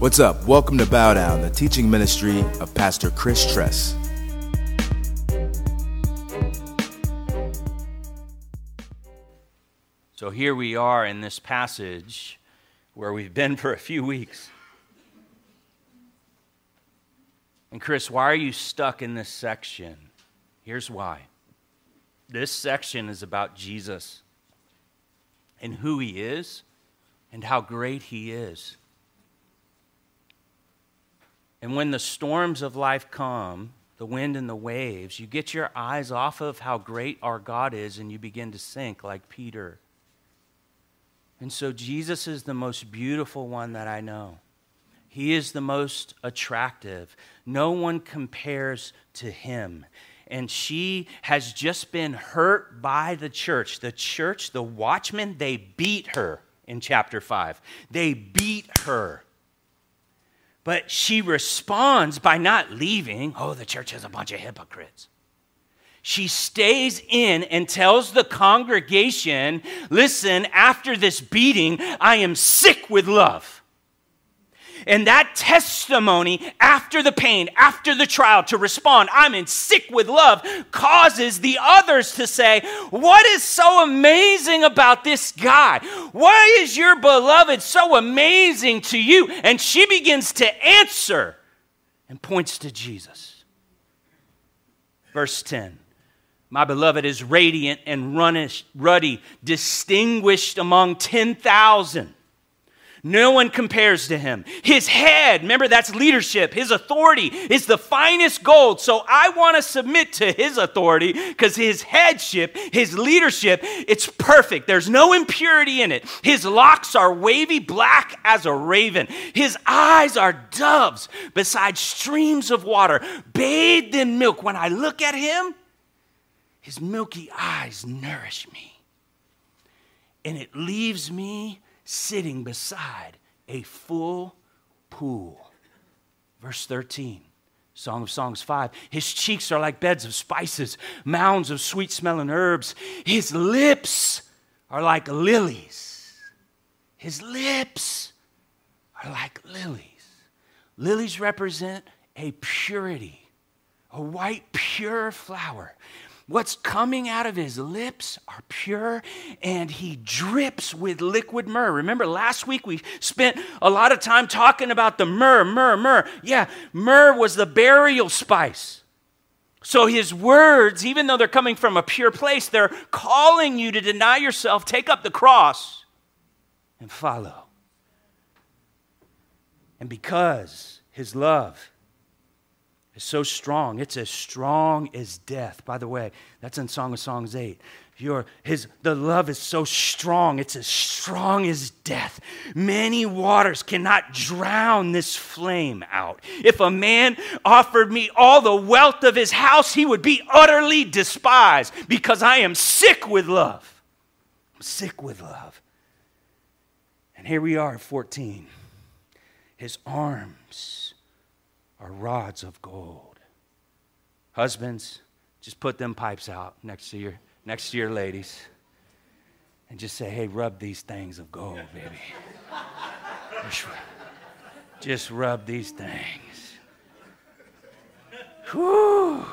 What's up? Welcome to Bow Down, the teaching ministry of Pastor Chris Tress. So here we are in this passage where we've been for a few weeks. And Chris, why are you stuck in this section? Here's why. This section is about Jesus and who he is and how great he is. And when the storms of life come, the wind and the waves, you get your eyes off of how great our God is and you begin to sink like Peter. And so Jesus is the most beautiful one that I know. He is the most attractive. No one compares to him. And she has just been hurt by the church. The church, the watchmen, they beat her in chapter 5. They beat her. But she responds by not leaving. Oh, the church is a bunch of hypocrites. She stays in and tells the congregation listen, after this beating, I am sick with love. And that testimony after the pain, after the trial, to respond, I'm in sick with love, causes the others to say, What is so amazing about this guy? Why is your beloved so amazing to you? And she begins to answer and points to Jesus. Verse 10. My beloved is radiant and ruddy, distinguished among 10,000. No one compares to him. His head, remember that's leadership, his authority is the finest gold. So I want to submit to his authority because his headship, his leadership, it's perfect. There's no impurity in it. His locks are wavy black as a raven. His eyes are doves beside streams of water, bathed in milk. When I look at him, his milky eyes nourish me. And it leaves me sitting beside a full pool. Verse 13. Song of Songs 5. His cheeks are like beds of spices, mounds of sweet smelling herbs. His lips are like lilies. His lips are like lilies. Lilies represent a purity, a white, pure flower. What's coming out of his lips are pure, and he drips with liquid myrrh. Remember, last week we spent a lot of time talking about the myrrh, myrrh, myrrh. Yeah, myrrh was the burial spice. So his words, even though they're coming from a pure place, they're calling you to deny yourself, take up the cross, and follow. And because his love is so strong. It's as strong as death. By the way, that's in Song of Songs 8. Your, his, the love is so strong, it's as strong as death. Many waters cannot drown this flame out. If a man offered me all the wealth of his house, he would be utterly despised because I am sick with love. I'm sick with love. And here we are 14. His arms are rods of gold. Husbands, just put them pipes out next to your, next to your ladies and just say, hey, rub these things of gold, baby. just, rub these things. Whew.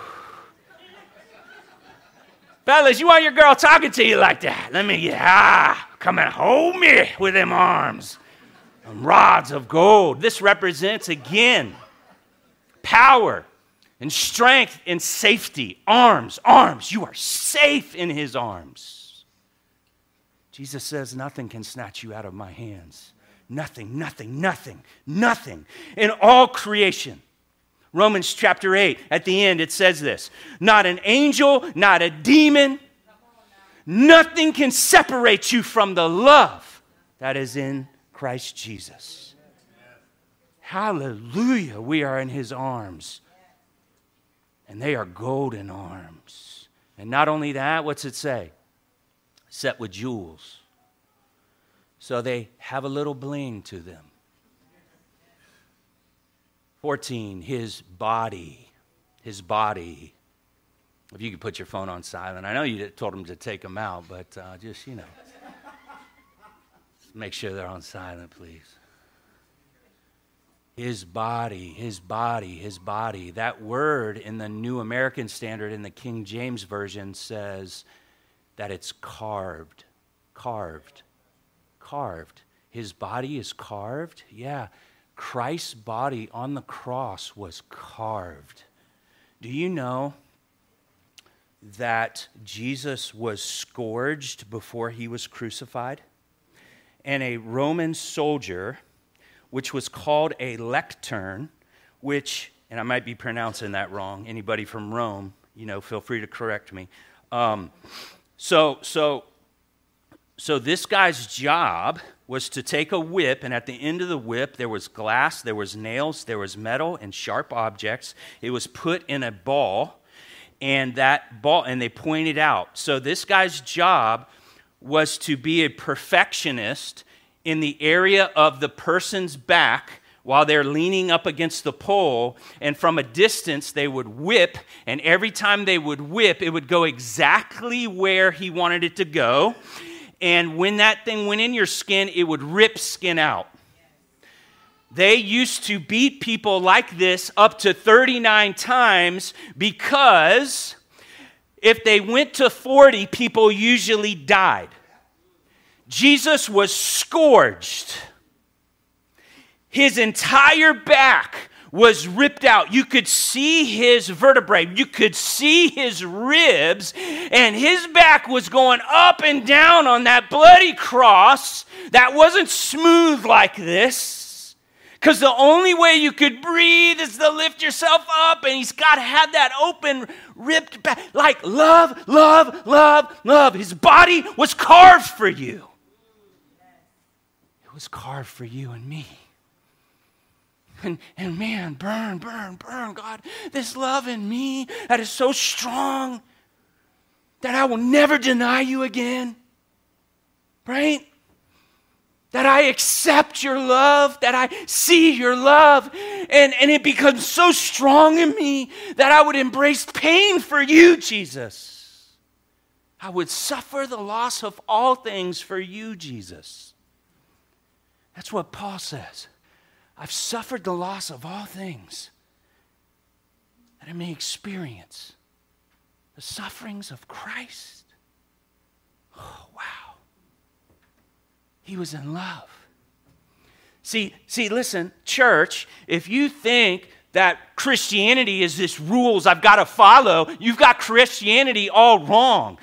Fellas, you want your girl talking to you like that? Let me, ah, come and hold me with them arms. And rods of gold. This represents, again, power and strength and safety. Arms, arms. You are safe in his arms. Jesus says, Nothing can snatch you out of my hands. Nothing, nothing, nothing, nothing. In all creation. Romans chapter 8, at the end, it says this Not an angel, not a demon, nothing can separate you from the love that is in Christ Jesus. Hallelujah. We are in his arms. And they are golden arms. And not only that, what's it say? Set with jewels. So they have a little bling to them. 14, his body. His body. If you could put your phone on silent. I know you told him to take them out, but uh, just, you know, make sure they're on silent, please. His body, his body, his body. That word in the New American Standard in the King James Version says that it's carved. Carved. Carved. His body is carved? Yeah. Christ's body on the cross was carved. Do you know that Jesus was scourged before he was crucified? And a Roman soldier, which was called a lictor, which, and I might be pronouncing that wrong, anybody from Rome, you know, feel free to correct me. Um, so, so, so this guy's job was to take a whip, and at the end of the whip, there was glass, there was nails, there was metal, and sharp objects. It was put in a ball, and that ball, and they pointed out. So this guy's job was to be a perfectionist in the area of the person's back while they're leaning up against the pole, and from a distance they would whip, and every time they would whip, it would go exactly where he wanted it to go. And when that thing went in your skin, it would rip skin out. They used to beat people like this up to 39 times because if they went to 40, people usually died. Jesus was scourged. His entire back was ripped out. You could see his vertebrae, you could see his ribs, and his back was going up and down on that bloody cross that wasn't smooth like this. Because the only way you could breathe is to lift yourself up, and he's got to have that open, ripped back. Like love, love, love, love. His body was carved for you. Was carved for you and me. And, and man, burn, burn, burn, God, this love in me that is so strong that I will never deny you again. Right? That I accept your love, that I see your love, and, and it becomes so strong in me that I would embrace pain for you, Jesus. I would suffer the loss of all things for you, Jesus. That's what Paul says. I've suffered the loss of all things that I may experience the sufferings of Christ. Oh, wow. He was in love. See, see, listen, church, if you think that Christianity is this rules I've got to follow, you've got Christianity all wrong.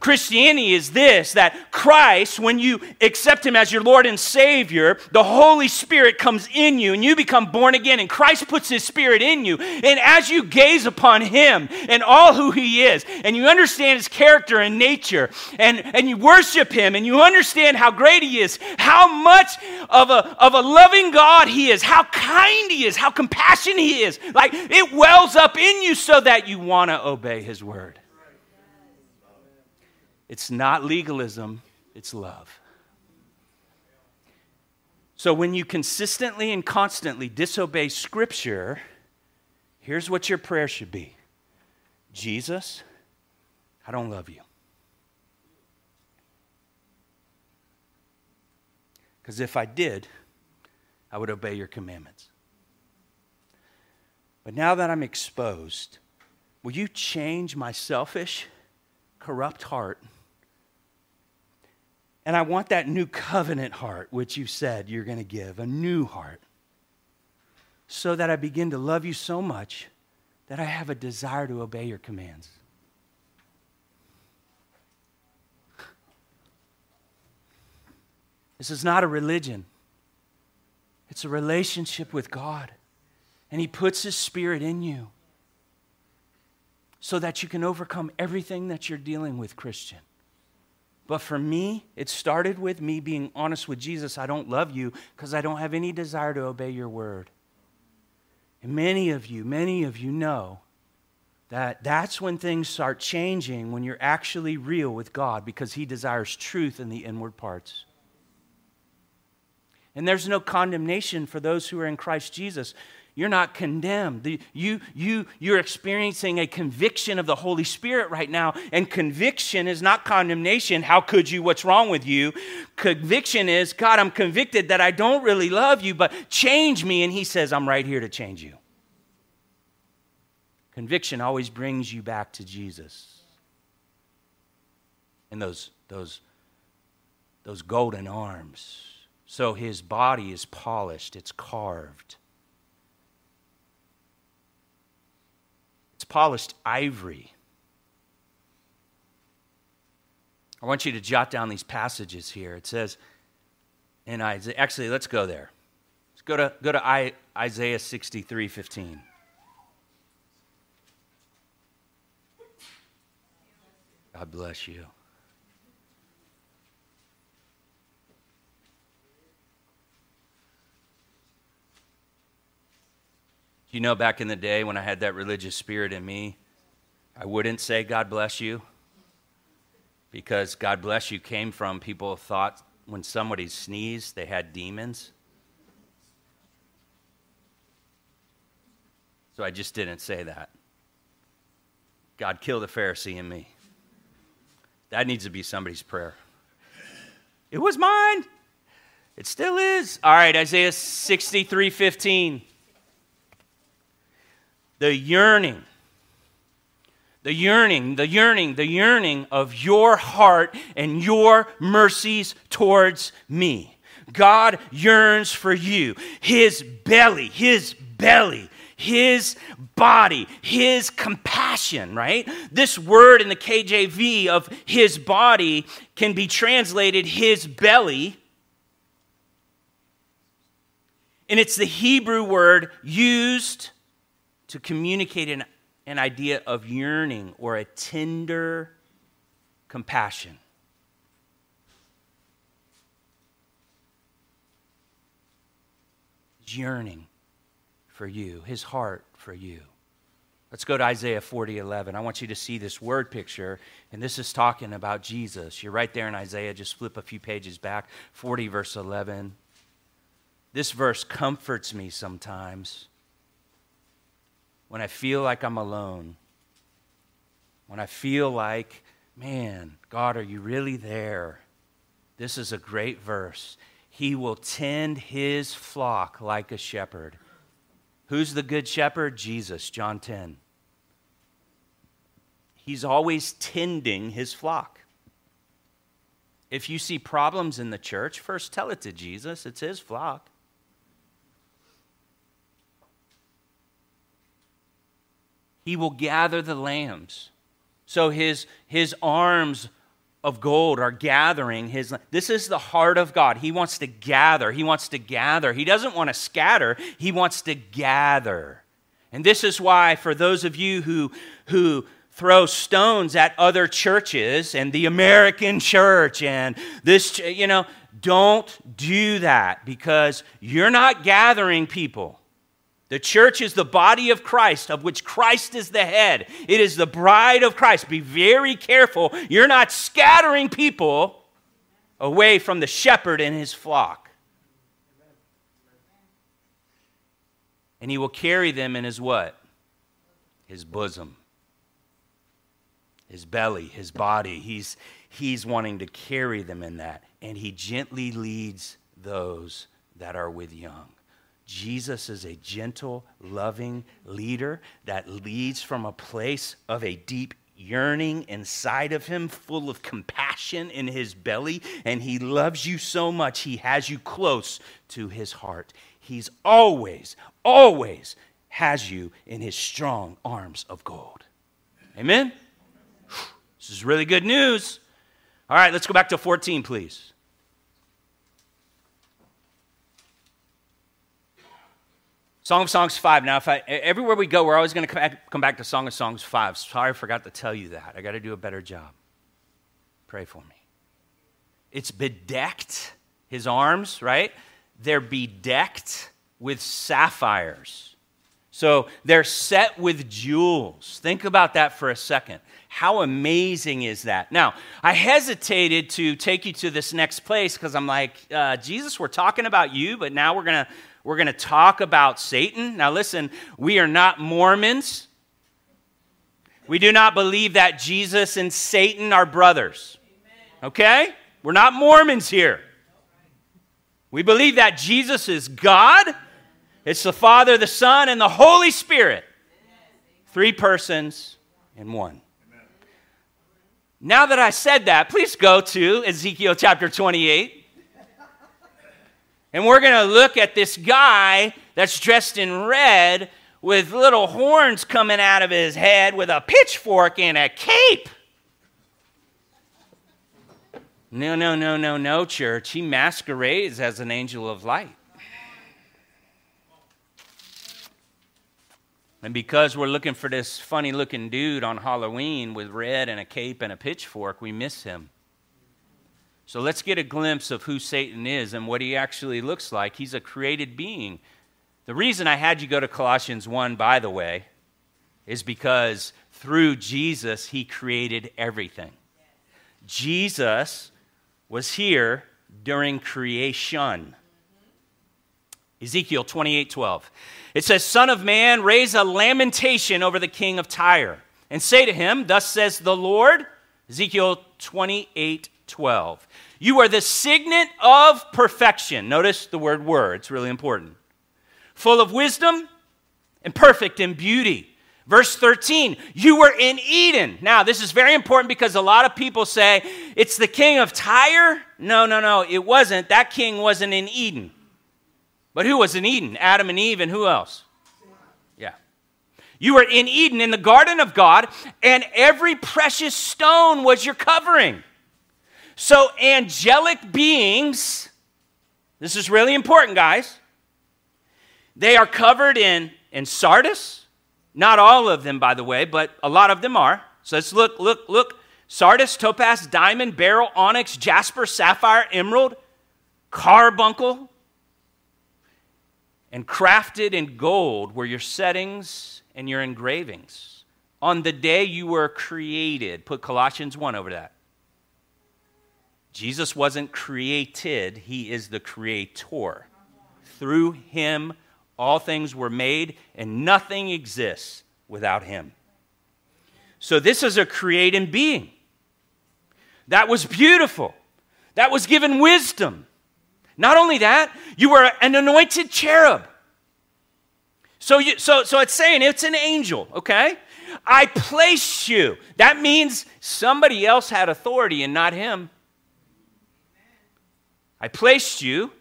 Christianity is this that Christ, when you accept Him as your Lord and Savior, the Holy Spirit comes in you and you become born again, and Christ puts His Spirit in you. And as you gaze upon Him and all who He is, and you understand His character and nature, and, and you worship Him, and you understand how great He is, how much of a, of a loving God He is, how kind He is, how compassionate He is, like it wells up in you so that you want to obey His word. It's not legalism, it's love. So when you consistently and constantly disobey Scripture, here's what your prayer should be Jesus, I don't love you. Because if I did, I would obey your commandments. But now that I'm exposed, will you change my selfish, corrupt heart? And I want that new covenant heart, which you said you're going to give, a new heart, so that I begin to love you so much that I have a desire to obey your commands. This is not a religion, it's a relationship with God. And He puts His Spirit in you so that you can overcome everything that you're dealing with, Christian. But for me, it started with me being honest with Jesus. I don't love you because I don't have any desire to obey your word. And many of you, many of you know that that's when things start changing when you're actually real with God because He desires truth in the inward parts. And there's no condemnation for those who are in Christ Jesus. You're not condemned. You, you, you're experiencing a conviction of the Holy Spirit right now. And conviction is not condemnation. How could you? What's wrong with you? Conviction is, God, I'm convicted that I don't really love you, but change me. And He says, I'm right here to change you. Conviction always brings you back to Jesus. And those, those, those golden arms. So his body is polished, it's carved. It's polished ivory. I want you to jot down these passages here. It says in Isaiah, actually, let's go there. Let's go to, go to Isaiah 63 15. God bless you. You know, back in the day when I had that religious spirit in me, I wouldn't say God bless you because God bless you came from people thought when somebody sneezed, they had demons. So I just didn't say that. God killed the Pharisee in me. That needs to be somebody's prayer. It was mine. It still is. All right, Isaiah 63 15. The yearning, the yearning, the yearning, the yearning of your heart and your mercies towards me. God yearns for you. His belly, his belly his body, his compassion, right? This word in the KJV of his body can be translated his belly. And it's the Hebrew word used to communicate an, an idea of yearning or a tender compassion. Yearning for you, his heart for you. Let's go to Isaiah 40 11. I want you to see this word picture, and this is talking about Jesus. You're right there in Isaiah, just flip a few pages back. 40, verse 11. This verse comforts me sometimes when I feel like I'm alone, when I feel like, man, God, are you really there? This is a great verse. He will tend his flock like a shepherd. Who's the good shepherd? Jesus, John 10. He's always tending his flock. If you see problems in the church, first tell it to Jesus, it's his flock. He will gather the lambs. So his, his arms of gold are gathering his this is the heart of god. He wants to gather. He wants to gather. He doesn't want to scatter. He wants to gather. And this is why for those of you who who throw stones at other churches and the american church and this you know don't do that because you're not gathering people the church is the body of Christ, of which Christ is the head. It is the bride of Christ. Be very careful. You're not scattering people away from the shepherd and his flock. And he will carry them in his what? His bosom, his belly, his body. He's, he's wanting to carry them in that. And he gently leads those that are with young. Jesus is a gentle, loving leader that leads from a place of a deep yearning inside of him, full of compassion in his belly, and he loves you so much, he has you close to his heart. He's always, always has you in his strong arms of gold. Amen? This is really good news. All right, let's go back to 14, please. Song of Songs 5. Now, if I, everywhere we go, we're always going to come back to Song of Songs 5. Sorry, I forgot to tell you that. I got to do a better job. Pray for me. It's bedecked, his arms, right? They're bedecked with sapphires. So they're set with jewels. Think about that for a second. How amazing is that? Now, I hesitated to take you to this next place because I'm like, uh, Jesus, we're talking about you, but now we're going to we're going to talk about Satan. Now, listen, we are not Mormons. We do not believe that Jesus and Satan are brothers. Okay? We're not Mormons here. We believe that Jesus is God it's the Father, the Son, and the Holy Spirit. Three persons in one. Now that I said that, please go to Ezekiel chapter 28. And we're going to look at this guy that's dressed in red with little horns coming out of his head with a pitchfork and a cape. No, no, no, no, no, church. He masquerades as an angel of light. And because we're looking for this funny looking dude on Halloween with red and a cape and a pitchfork, we miss him. So let's get a glimpse of who Satan is and what he actually looks like. He's a created being. The reason I had you go to Colossians 1, by the way, is because through Jesus, he created everything. Jesus was here during creation. Ezekiel 28 12. It says, Son of man, raise a lamentation over the king of Tyre, and say to him, Thus says the Lord, Ezekiel 28 12. You are the signet of perfection. Notice the word word, it's really important. Full of wisdom and perfect in beauty. Verse 13, you were in Eden. Now, this is very important because a lot of people say it's the king of Tyre. No, no, no, it wasn't. That king wasn't in Eden. But who was in Eden? Adam and Eve, and who else? Yeah. You were in Eden, in the garden of God, and every precious stone was your covering. So, angelic beings, this is really important, guys. They are covered in, in sardius. Not all of them, by the way, but a lot of them are. So let's look, look, look. Sardius, topaz, diamond, beryl, onyx, jasper, sapphire, emerald, carbuncle, and crafted in gold were your settings and your engravings. On the day you were created, put Colossians 1 over that. Jesus wasn't created, he is the creator. Through him, all things were made, and nothing exists without him. So, this is a creating being. That was beautiful. That was given wisdom. Not only that, you were an anointed cherub. So, you, so, so it's saying it's an angel, okay? I placed you. That means somebody else had authority and not him. I placed you.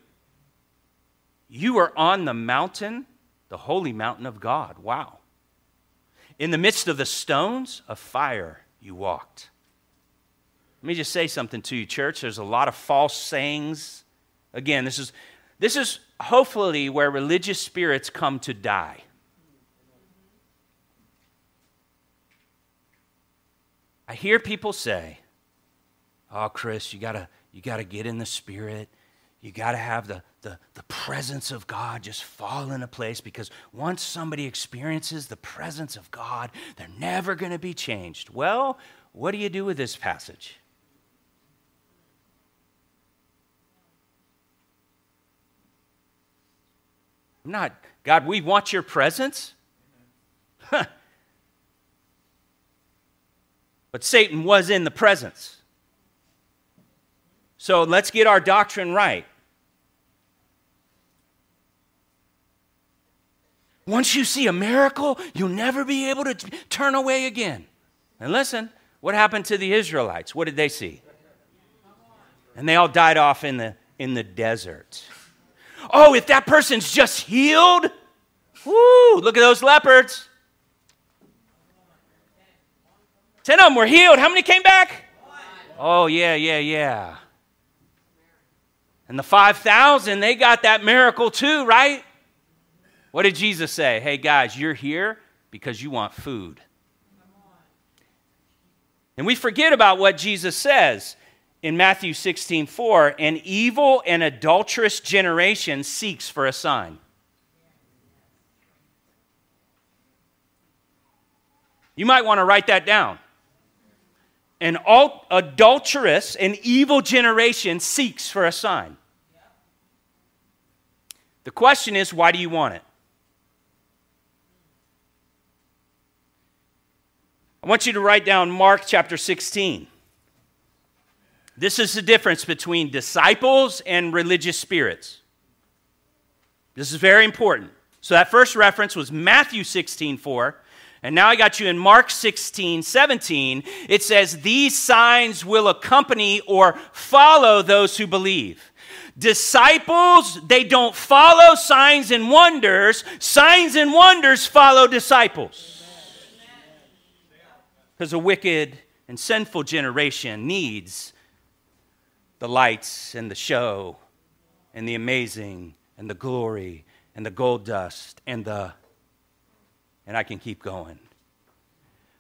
You were on the mountain, the holy mountain of God. Wow. In the midst of the stones of fire, you walked. Let me just say something to you, church. There's a lot of false sayings Again, this is, this is hopefully where religious spirits come to die. I hear people say, Oh, Chris, you gotta, you gotta get in the spirit. You gotta have the, the, the presence of God just fall into place because once somebody experiences the presence of God, they're never gonna be changed. Well, what do you do with this passage? I'm not, God, we want your presence. but Satan was in the presence. So let's get our doctrine right. Once you see a miracle, you'll never be able to turn away again. And listen, what happened to the Israelites? What did they see? And they all died off in the, in the desert. Oh, if that person's just healed, whoo, look at those leopards. Ten of them were healed. How many came back? Oh, yeah, yeah, yeah. And the 5,000, they got that miracle too, right? What did Jesus say? Hey, guys, you're here because you want food. And we forget about what Jesus says in Matthew 16, 4, an evil and adulterous generation seeks for a sign. You might want to write that down. An adulterous and evil generation seeks for a sign. The question is, why do you want it? I want you to write down Mark chapter 16. This is the difference between disciples and religious spirits. This is very important. So that first reference was Matthew 16 4. And now I got you in Mark 16 17. It says, These signs will accompany or follow those who believe. Disciples, they don't follow signs and wonders. Signs and wonders follow disciples. Because a wicked and sinful generation needs the lights and the show and the amazing and the glory and the gold dust and the. And I can keep going.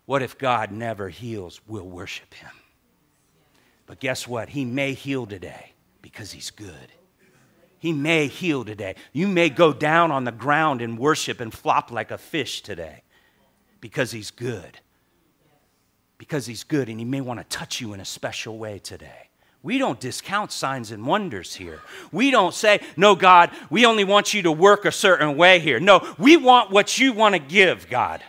What if God never heals? We'll worship him. But guess what? He may heal today because he's good. He may heal today. You may go down on the ground and worship and flop like a fish today because he's good because he's good and he may want to touch you in a special way today. We don't discount signs and wonders here. We don't say, no, God, we only want you to work a certain way here. No, we want what you want to give, God.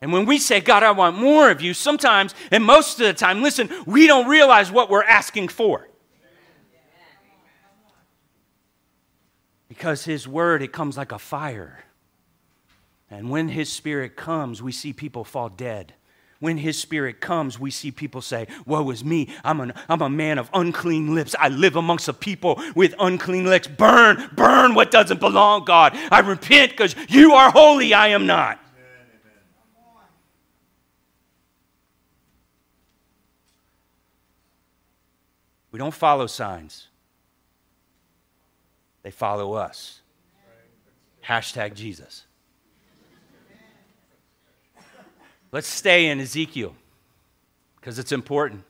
And when we say, God, I want more of you, sometimes, and most of the time, listen, we don't realize what we're asking for. Because His word, it comes like a fire. And when His Spirit comes, we see people fall dead. When His Spirit comes, we see people say, Woe is me. I'm, an, I'm a man of unclean lips. I live amongst a people with unclean lips. Burn, burn what doesn't belong, God. I repent because you are holy, I am not. We don't follow signs, they follow us. Hashtag Jesus. Let's stay in Ezekiel because it's important.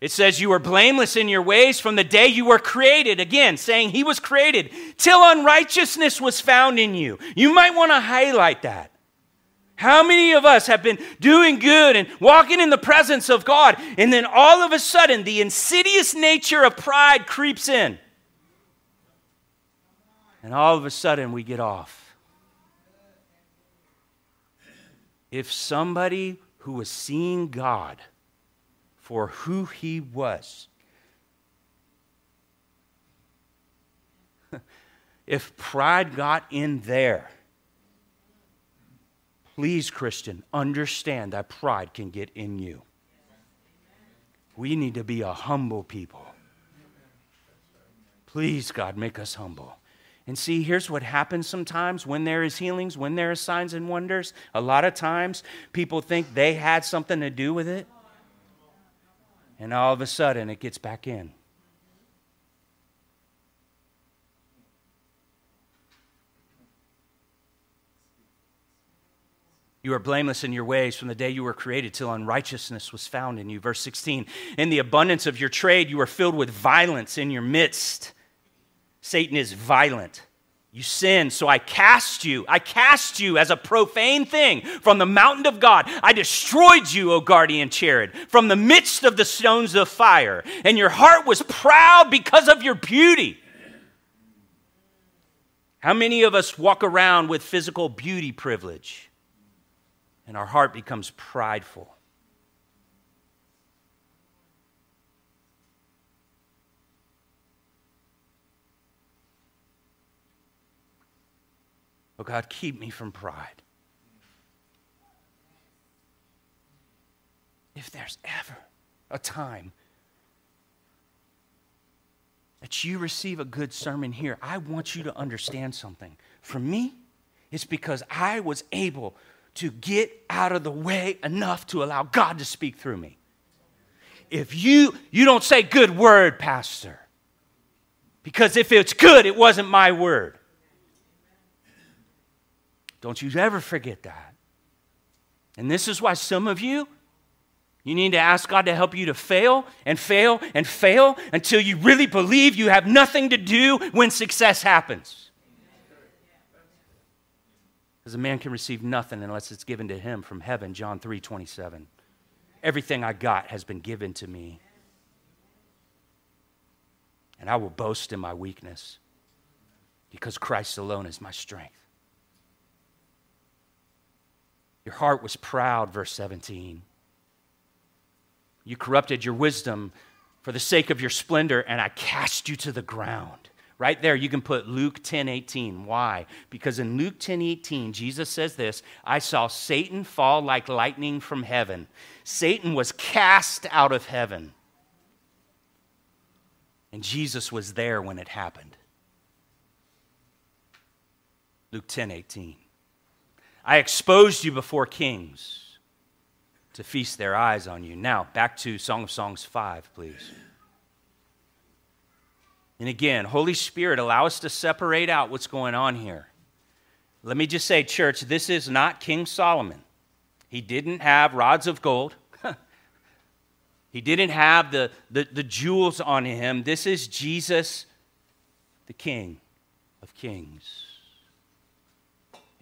It says, You were blameless in your ways from the day you were created. Again, saying he was created till unrighteousness was found in you. You might want to highlight that. How many of us have been doing good and walking in the presence of God, and then all of a sudden the insidious nature of pride creeps in? And all of a sudden we get off. If somebody who was seeing God for who he was, if pride got in there, please, Christian, understand that pride can get in you. We need to be a humble people. Please, God, make us humble. And see, here's what happens sometimes when there is healings, when there are signs and wonders. A lot of times people think they had something to do with it. And all of a sudden it gets back in. You are blameless in your ways from the day you were created till unrighteousness was found in you. Verse 16. In the abundance of your trade, you are filled with violence in your midst. Satan is violent. You sin, so I cast you. I cast you as a profane thing from the mountain of God. I destroyed you, O guardian cherub, from the midst of the stones of fire. And your heart was proud because of your beauty. How many of us walk around with physical beauty privilege and our heart becomes prideful? Oh God, keep me from pride. If there's ever a time that you receive a good sermon here, I want you to understand something. For me, it's because I was able to get out of the way enough to allow God to speak through me. If you you don't say good word, pastor. Because if it's good, it wasn't my word. Don't you ever forget that. And this is why some of you, you need to ask God to help you to fail and fail and fail until you really believe you have nothing to do when success happens. Because a man can receive nothing unless it's given to him from heaven, John 3 27. Everything I got has been given to me. And I will boast in my weakness because Christ alone is my strength. Your heart was proud, verse 17. You corrupted your wisdom for the sake of your splendor, and I cast you to the ground. Right there, you can put Luke 10 18. Why? Because in Luke 10 18, Jesus says this I saw Satan fall like lightning from heaven. Satan was cast out of heaven. And Jesus was there when it happened. Luke 10 18. I exposed you before kings to feast their eyes on you. Now, back to Song of Songs 5, please. And again, Holy Spirit, allow us to separate out what's going on here. Let me just say, church, this is not King Solomon. He didn't have rods of gold. he didn't have the, the, the jewels on him. This is Jesus, the King of Kings.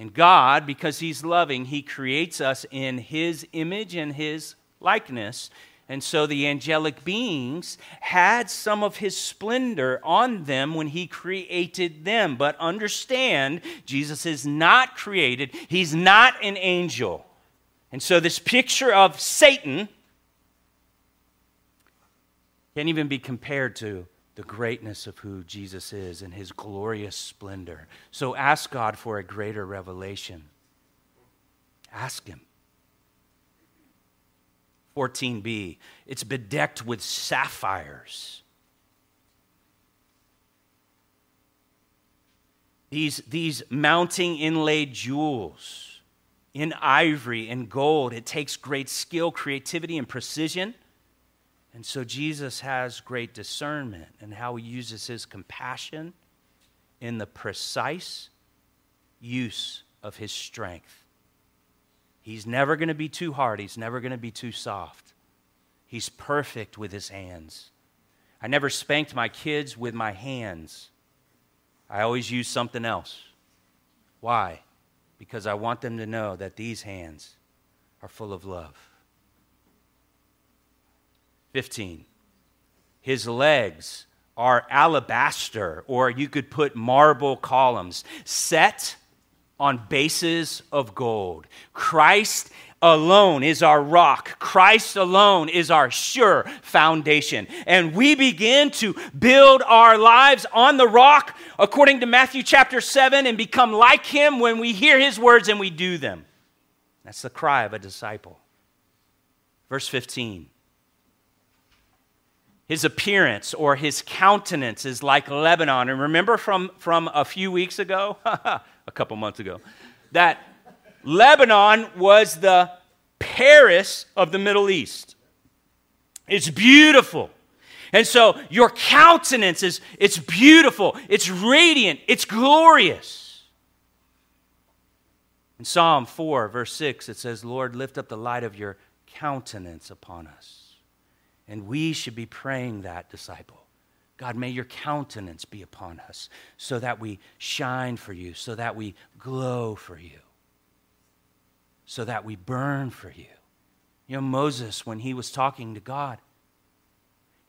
And God, because He's loving, He creates us in His image and His likeness. And so the angelic beings had some of his splendor on them when he created them. But understand, Jesus is not created, he's not an angel. And so this picture of Satan can't even be compared to the greatness of who Jesus is and his glorious splendor. So ask God for a greater revelation. Ask him. 14b. It's bedecked with sapphires. These, these mounting inlaid jewels in ivory and gold. It takes great skill, creativity, and precision. And so Jesus has great discernment in how he uses his compassion in the precise use of his strength. He's never going to be too hard. He's never going to be too soft. He's perfect with his hands. I never spanked my kids with my hands. I always use something else. Why? Because I want them to know that these hands are full of love. 15. His legs are alabaster, or you could put marble columns, set on bases of gold. Christ alone is our rock. Christ alone is our sure foundation. And we begin to build our lives on the rock according to Matthew chapter 7 and become like him when we hear his words and we do them. That's the cry of a disciple. Verse 15. His appearance or his countenance is like Lebanon. And remember from, from a few weeks ago? a couple months ago, that Lebanon was the Paris of the Middle East. It's beautiful. And so your countenance is it's beautiful, it's radiant, it's glorious. In Psalm 4, verse 6, it says, Lord, lift up the light of your countenance upon us. And we should be praying that, disciple. God, may your countenance be upon us so that we shine for you, so that we glow for you, so that we burn for you. You know, Moses, when he was talking to God,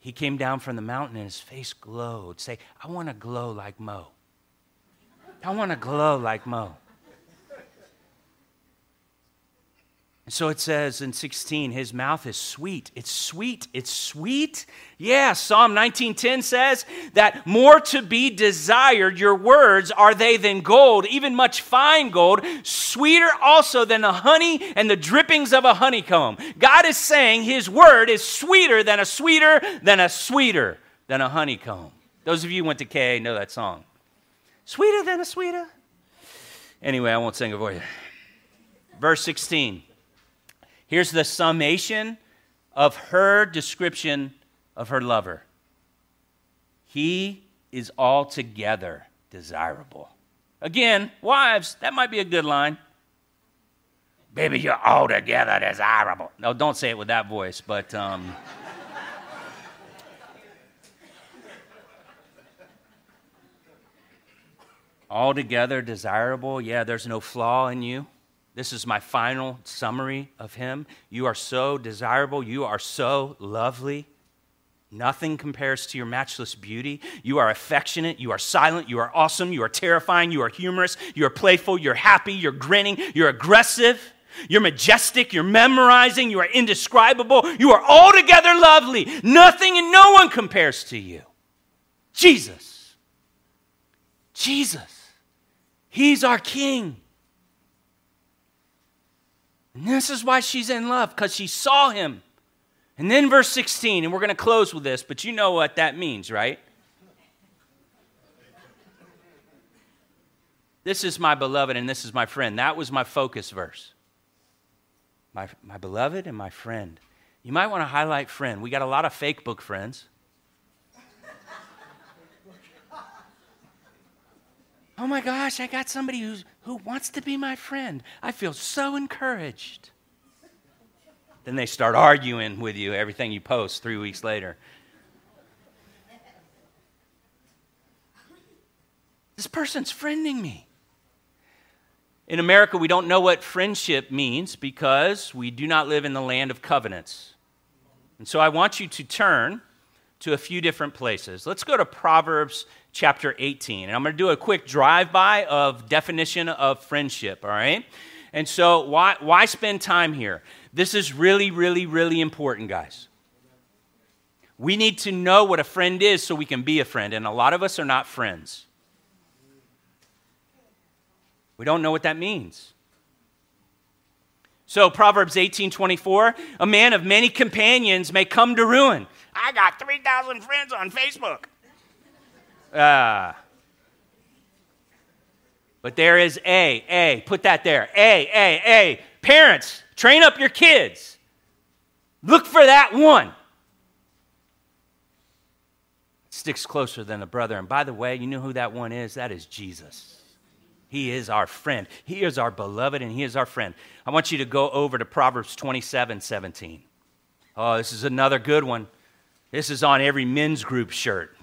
he came down from the mountain and his face glowed. Say, I want to glow like Mo. I want to glow like Mo. And so it says in 16, his mouth is sweet. It's sweet. It's sweet. Yeah, Psalm 19:10 says that more to be desired your words are they than gold, even much fine gold, sweeter also than the honey and the drippings of a honeycomb. God is saying his word is sweeter than a sweeter than a sweeter than a honeycomb. Those of you who went to KA know that song. Sweeter than a sweeter. Anyway, I won't sing it for you. Verse 16. Here's the summation of her description of her lover He is altogether desirable. Again, wives, that might be a good line. Baby, you're altogether desirable. No, don't say it with that voice, but. Um, altogether desirable. Yeah, there's no flaw in you. This is my final summary of him. You are so desirable. You are so lovely. Nothing compares to your matchless beauty. You are affectionate. You are silent. You are awesome. You are terrifying. You are humorous. You are playful. You're happy. You're grinning. You're aggressive. You're majestic. You're memorizing. You are indescribable. You are altogether lovely. Nothing and no one compares to you. Jesus. Jesus. He's our King. And this is why she's in love, because she saw him. And then verse 16, and we're going to close with this, but you know what that means, right? This is my beloved and this is my friend. That was my focus verse. My, my beloved and my friend. You might want to highlight friend. We got a lot of fake book friends. Oh my gosh, I got somebody who's, who wants to be my friend. I feel so encouraged. Then they start arguing with you everything you post three weeks later. This person's friending me. In America, we don't know what friendship means because we do not live in the land of covenants. And so I want you to turn to a few different places. Let's go to Proverbs chapter 18. And I'm going to do a quick drive by of definition of friendship, all right? And so why, why spend time here? This is really, really, really important, guys. We need to know what a friend is so we can be a friend. And a lot of us are not friends. We don't know what that means. So Proverbs 18:24, a man of many companions may come to ruin. I got 3,000 friends on Facebook. Uh, but there is A, A, put that there. A, A, A. Parents, train up your kids. Look for that one. It sticks closer than a brother. And by the way, you know who that one is? That is Jesus. He is our friend. He is our beloved and He is our friend. I want you to go over to Proverbs 27 17. Oh, this is another good one. This is on every men's group shirt.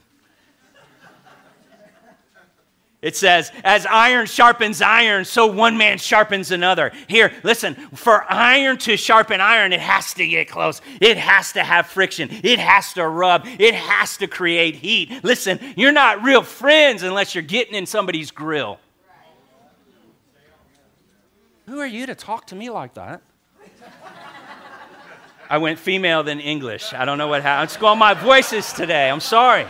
It says, as iron sharpens iron, so one man sharpens another. Here, listen, for iron to sharpen iron, it has to get close. It has to have friction. It has to rub. It has to create heat. Listen, you're not real friends unless you're getting in somebody's grill. Who are you to talk to me like that? I went female than English. I don't know what happened. It's going my voices today. I'm sorry.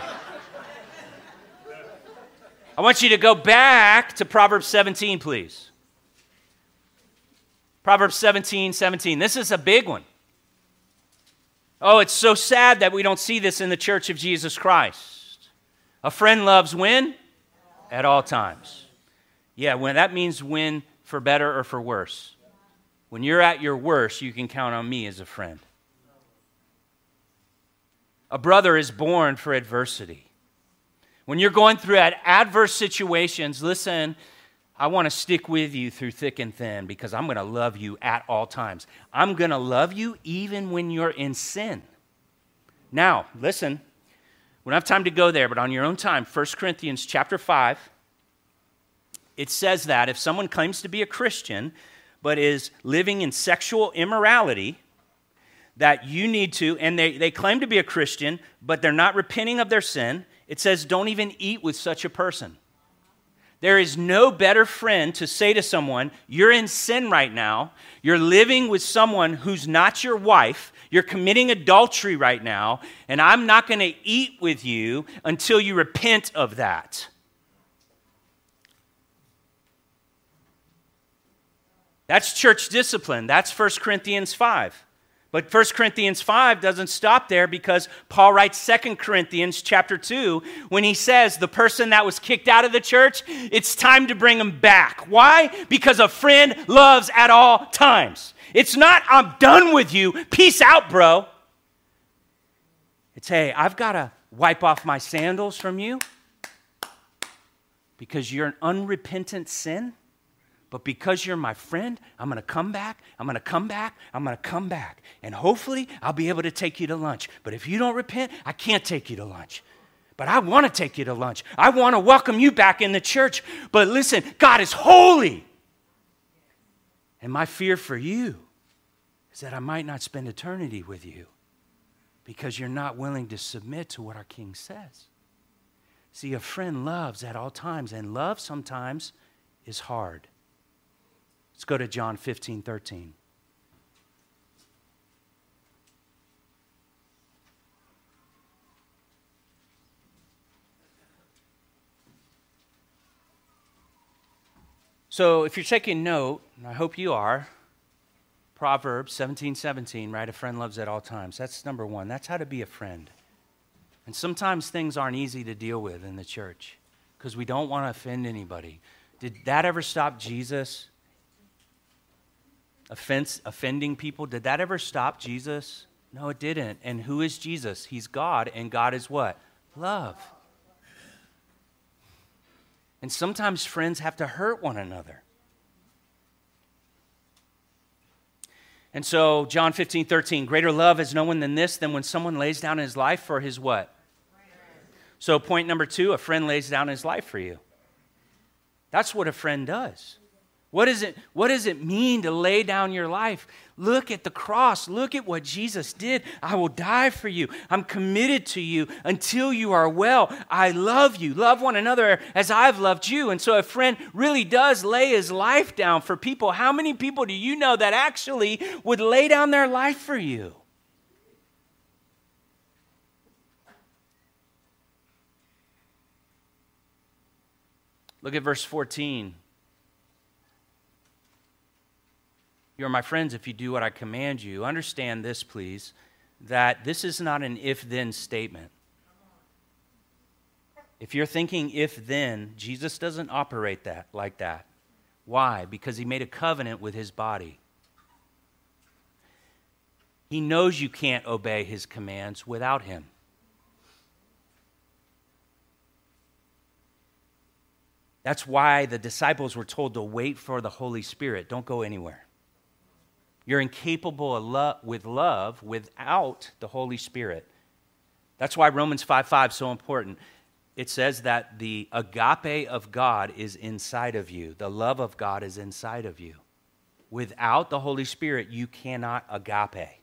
I want you to go back to Proverbs 17, please. Proverbs 17, 17. This is a big one. Oh, it's so sad that we don't see this in the church of Jesus Christ. A friend loves when? At all times. Yeah, when that means when for better or for worse. When you're at your worst, you can count on me as a friend. A brother is born for adversity. When you're going through adverse situations, listen, I want to stick with you through thick and thin because I'm going to love you at all times. I'm going to love you even when you're in sin. Now, listen, we don't have time to go there, but on your own time, 1 Corinthians chapter 5, it says that if someone claims to be a Christian but is living in sexual immorality, that you need to, and they, they claim to be a Christian, but they're not repenting of their sin, it says, don't even eat with such a person. There is no better friend to say to someone, You're in sin right now. You're living with someone who's not your wife. You're committing adultery right now. And I'm not going to eat with you until you repent of that. That's church discipline. That's 1 Corinthians 5. But 1 Corinthians 5 doesn't stop there because Paul writes 2 Corinthians chapter 2 when he says the person that was kicked out of the church, it's time to bring him back. Why? Because a friend loves at all times. It's not, I'm done with you, peace out, bro. It's, hey, I've got to wipe off my sandals from you because you're an unrepentant sin. But because you're my friend, I'm to come back. I'm to come back. I'm to come back. And hopefully, I'll be able to take you to lunch. But if you don't repent, I can't take you to lunch. but I want to take you to lunch. I want to welcome you back in the church. But listen, God is holy. And my fear for you is that I might not spend eternity with you because you're not willing to submit to what our King says. See, a friend loves at all times, and love sometimes is hard. Let's go to John 15 13. So, if you're taking note, and I hope you are, Proverbs 17 17, right? A friend loves at all times. That's number one. That's how to be a friend. And sometimes things aren't easy to deal with in the church because we don't want to offend anybody. Did that ever stop Jesus? Offense, offending people? Did that ever stop Jesus? No, it didn't. And who is Jesus? He's God, and God is what? Love. And sometimes friends have to hurt one another. And so, John 15, 13, greater love is no one than this, than when someone lays down his life for his what? So, point number two a friend lays down his life for you. That's what a friend does. What, is it, what does it mean to lay down your life? Look at the cross. Look at what Jesus did. I will die for you. I'm committed to you until you are well. I love you. Love one another as I've loved you. And so, a friend really does lay his life down for people. How many people do you know that actually would lay down their life for you? Look at verse 14. You are my friends if you do what I command you. Understand this, please, that this is not an if then statement. If you're thinking if then, Jesus doesn't operate that like that. Why? Because he made a covenant with his body. He knows you can't obey his commands without him. That's why the disciples were told to wait for the Holy Spirit. Don't go anywhere. You're incapable of lo- with love without the Holy Spirit. That's why Romans 5 5 is so important. It says that the agape of God is inside of you, the love of God is inside of you. Without the Holy Spirit, you cannot agape.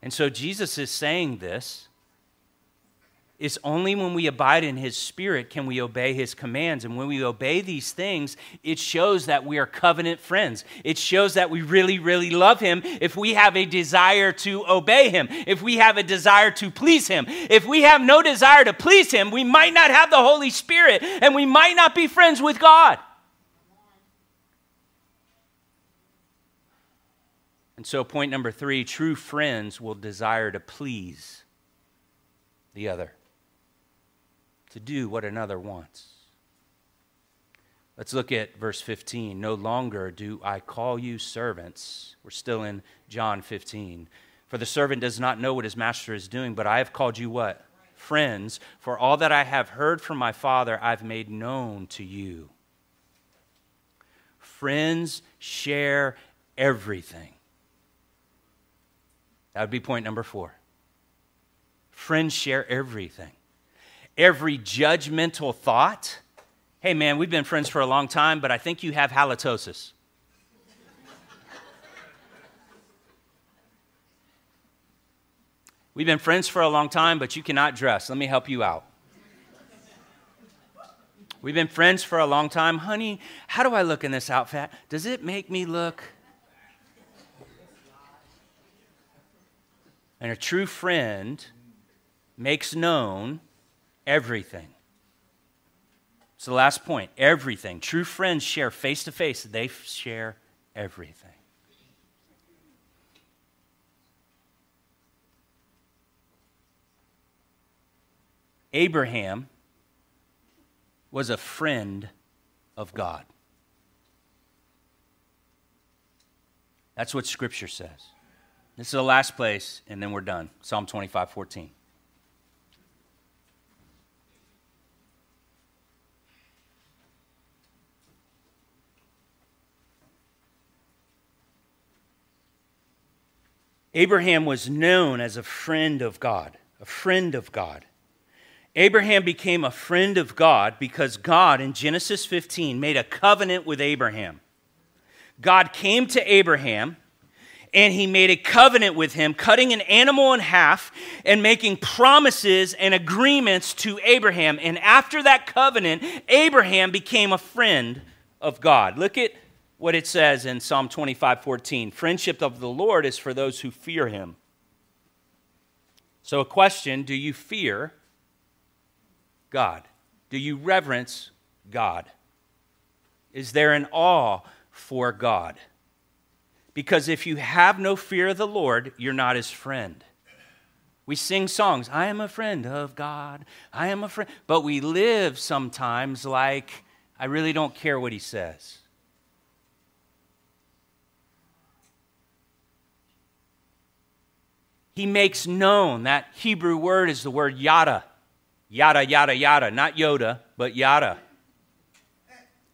And so Jesus is saying this it's only when we abide in His Spirit can we obey His commands. And when we obey these things, it shows that we are covenant friends. It shows that we really, really love Him if we have a desire to obey Him, if we have a desire to please Him. If we have no desire to please Him, we might not have the Holy Spirit and we might not be friends with God. And so, point number three true friends will desire to please the other to do what another wants. Let's look at verse 15. No longer do I call you servants. We're still in John 15. For the servant does not know what his master is doing, but I have called you what? Friends, for all that I have heard from my Father, I've made known to you. Friends share everything. That would be point number four. Friends share everything every judgmental thought. Hey, man, we've been friends for a long time, but I think you have halitosis. We've been friends for a long time, but you cannot dress. Let me help you out. We've been friends for a long time. Honey, how do I look in this outfit? Does it make me look? And a true friend makes known everything. So, the last point everything. True friends share face to face, they share everything. Abraham was a friend of God. That's what Scripture says. This is the last place, and then we're done. Psalm 25 14. Abraham was known as a friend of God, a friend of God. Abraham became a friend of God because God in Genesis 15 made a covenant with Abraham. God came to Abraham and he made a covenant with him, cutting an animal in half and making promises and agreements to Abraham. And after that covenant, Abraham became a friend of God. Look at what it says in Psalm 25 14. Friendship of the Lord is for those who fear him. So, a question do you fear God? Do you reverence God? Is there an awe for God? Because if you have no fear of the Lord, you're not his friend. We sing songs, I am a friend of God, I am a friend. But we live sometimes like, I really don't care what he says. He makes known, that Hebrew word is the word yada. Yada, yada, yada. Not Yoda, but yada.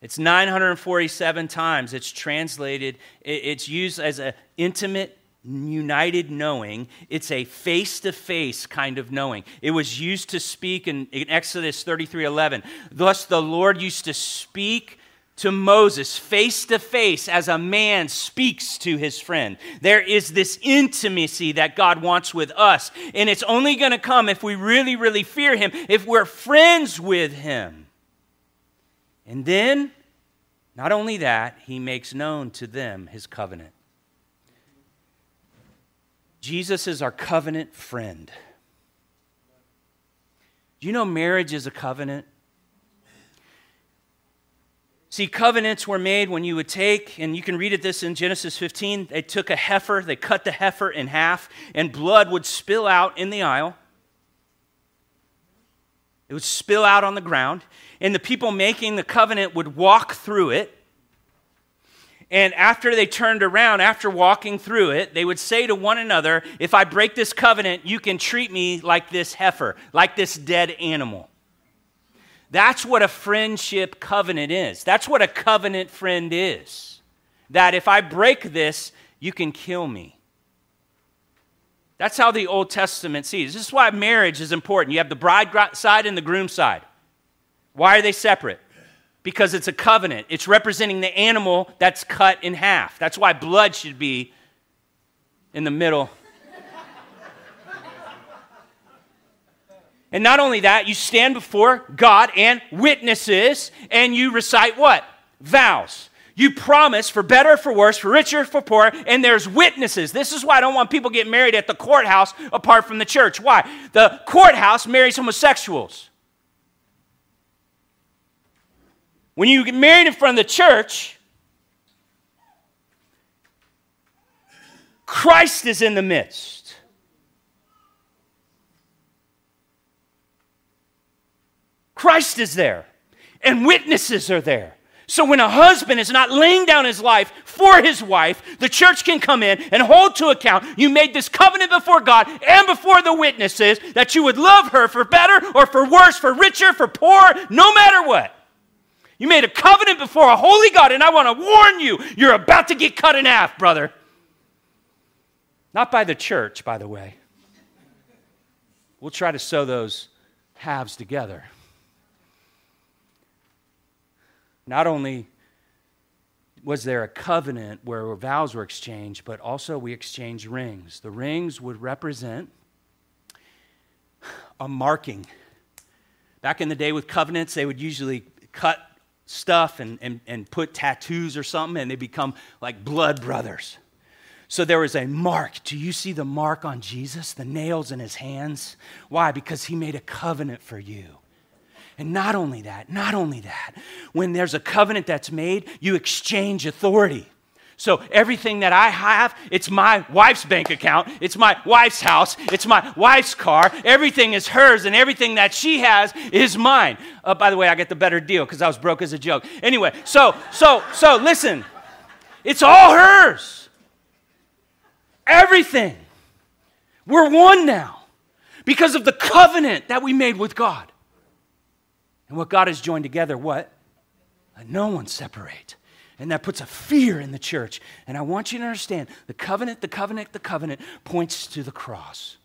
It's 947 times. It's translated, it's used as an intimate, united knowing. It's a face to face kind of knowing. It was used to speak in, in Exodus 33 11. Thus, the Lord used to speak to Moses face to face as a man speaks to his friend. There is this intimacy that God wants with us, and it's only going to come if we really, really fear him, if we're friends with him. And then, not only that, he makes known to them his covenant. Jesus is our covenant friend. Do you know marriage is a covenant? See, covenants were made when you would take, and you can read it this in Genesis 15. They took a heifer, they cut the heifer in half, and blood would spill out in the aisle. It would spill out on the ground and the people making the covenant would walk through it. And after they turned around, after walking through it, they would say to one another, If I break this covenant, you can treat me like this heifer, like this dead animal. That's what a friendship covenant is. That's what a covenant friend is. That if I break this, you can kill me. That's how the Old Testament sees. This is why marriage is important. You have the bride side and the groom side. Why are they separate? Because it's a covenant. It's representing the animal that's cut in half. That's why blood should be in the middle. And not only that, you stand before God and witnesses and you recite what? Vows. You promise for better, for worse, for richer, for poor, and there's witnesses. This is why I don't want people getting married at the courthouse apart from the church. Why? The courthouse marries homosexuals. When you get married in front of the church, Christ is in the midst. Christ is there, and witnesses are there. So when a husband is not laying down his life for his wife, the church can come in and hold to account. You made this covenant before God and before the witnesses that you would love her for better or for worse, for richer, for poor, no matter what. You made a covenant before a holy God, and I want to warn you, you're about to get cut in half, brother. Not by the church, by the way. We'll try to sew those halves together. Not only was there a covenant where vows were exchanged, but also we exchanged rings. The rings would represent a marking. Back in the day with covenants, they would usually cut stuff and, and, and put tattoos or something, and they become like blood brothers. So there was a mark. Do you see the mark on Jesus? The nails in his hands? Why? Because he made a covenant for you. And not only that, not only that, when there's a covenant that's made, you exchange authority. So everything that I have, it's my wife's bank account, it's my wife's house, it's my wife's car. Everything is hers, and everything that she has is mine. Uh, by the way, I get the better deal because I was broke as a joke. Anyway, so so so listen, it's all hers. Everything. We're one now because of the covenant that we made with God. And what God has joined together, what? Let no one separate. And that puts a fear in the church. And I want you to understand the covenant, the covenant, the covenant points to the cross.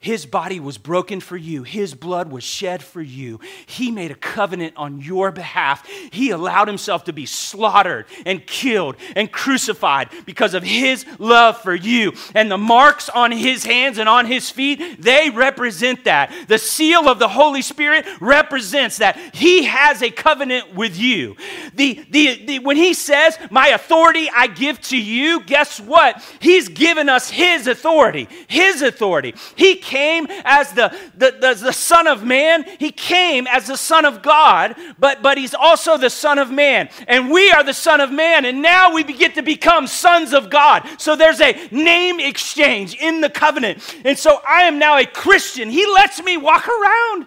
His body was broken for you. His blood was shed for you. He made a covenant on your behalf. He allowed himself to be slaughtered and killed and crucified because of his love for you. And the marks on his hands and on his feet, they represent that. The seal of the Holy Spirit represents that he has a covenant with you. The, the, the, when he says, My authority I give to you, guess what? He's given us his authority. His authority. He came as the, the, the, the, Son of Man, He came as the Son of God, but, but He's also the Son of Man. And we are the Son of Man, and now we get to become sons of God. So there's a name exchange in the covenant. And so I am now a Christian. He lets me walk around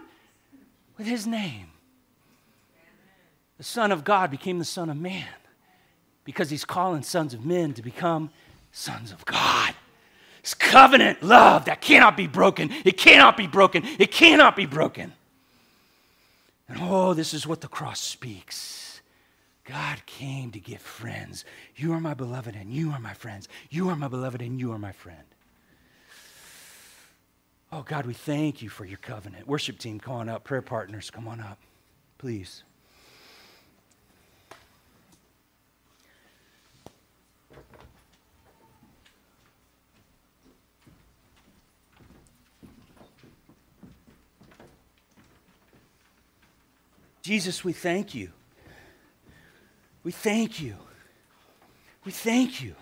with His name. The Son of God became the Son of Man because He's calling sons of men to become sons of God. It's covenant love that cannot be broken. It cannot be broken. It cannot be broken. And oh, this is what the cross speaks. God came to give friends. You are my beloved and you are my friends. You are my beloved and you are my friend. Oh, God, we thank you for your covenant. Worship team, come on up. Prayer partners, come on up, please. Jesus, we thank you. We thank you. We thank you.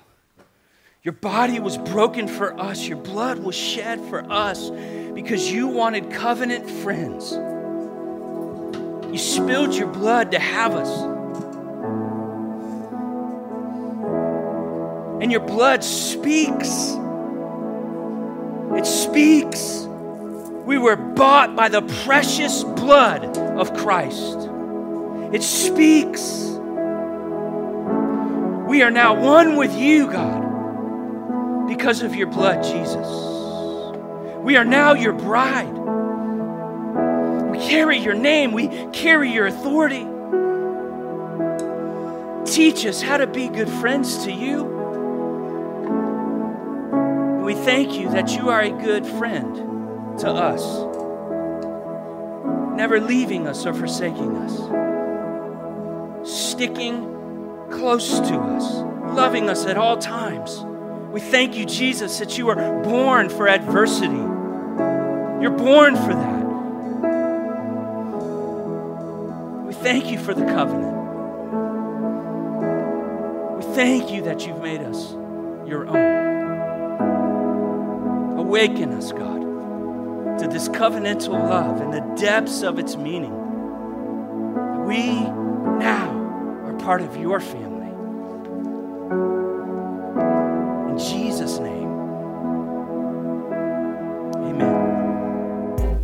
Your body was broken for us, your blood was shed for us because you wanted covenant friends. You spilled your blood to have us. And your blood speaks. It speaks. We were bought by the precious blood of Christ. It speaks. We are now one with you, God, because of your blood, Jesus. We are now your bride. We carry your name, we carry your authority. Teach us how to be good friends to you. We thank you that you are a good friend to us, never leaving us or forsaking us, sticking close to us, loving us at all times. We thank you, Jesus, that you were born for adversity. You're born for that. We thank you for the covenant. We thank you that you've made us your own. Awaken us, God to this covenantal love and the depths of its meaning. We now are part of your family. In Jesus' name, amen.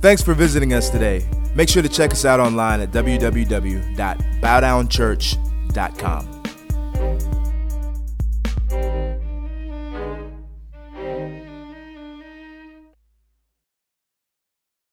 Thanks for visiting us today. Make sure to check us out online at www.bowdownchurch.com.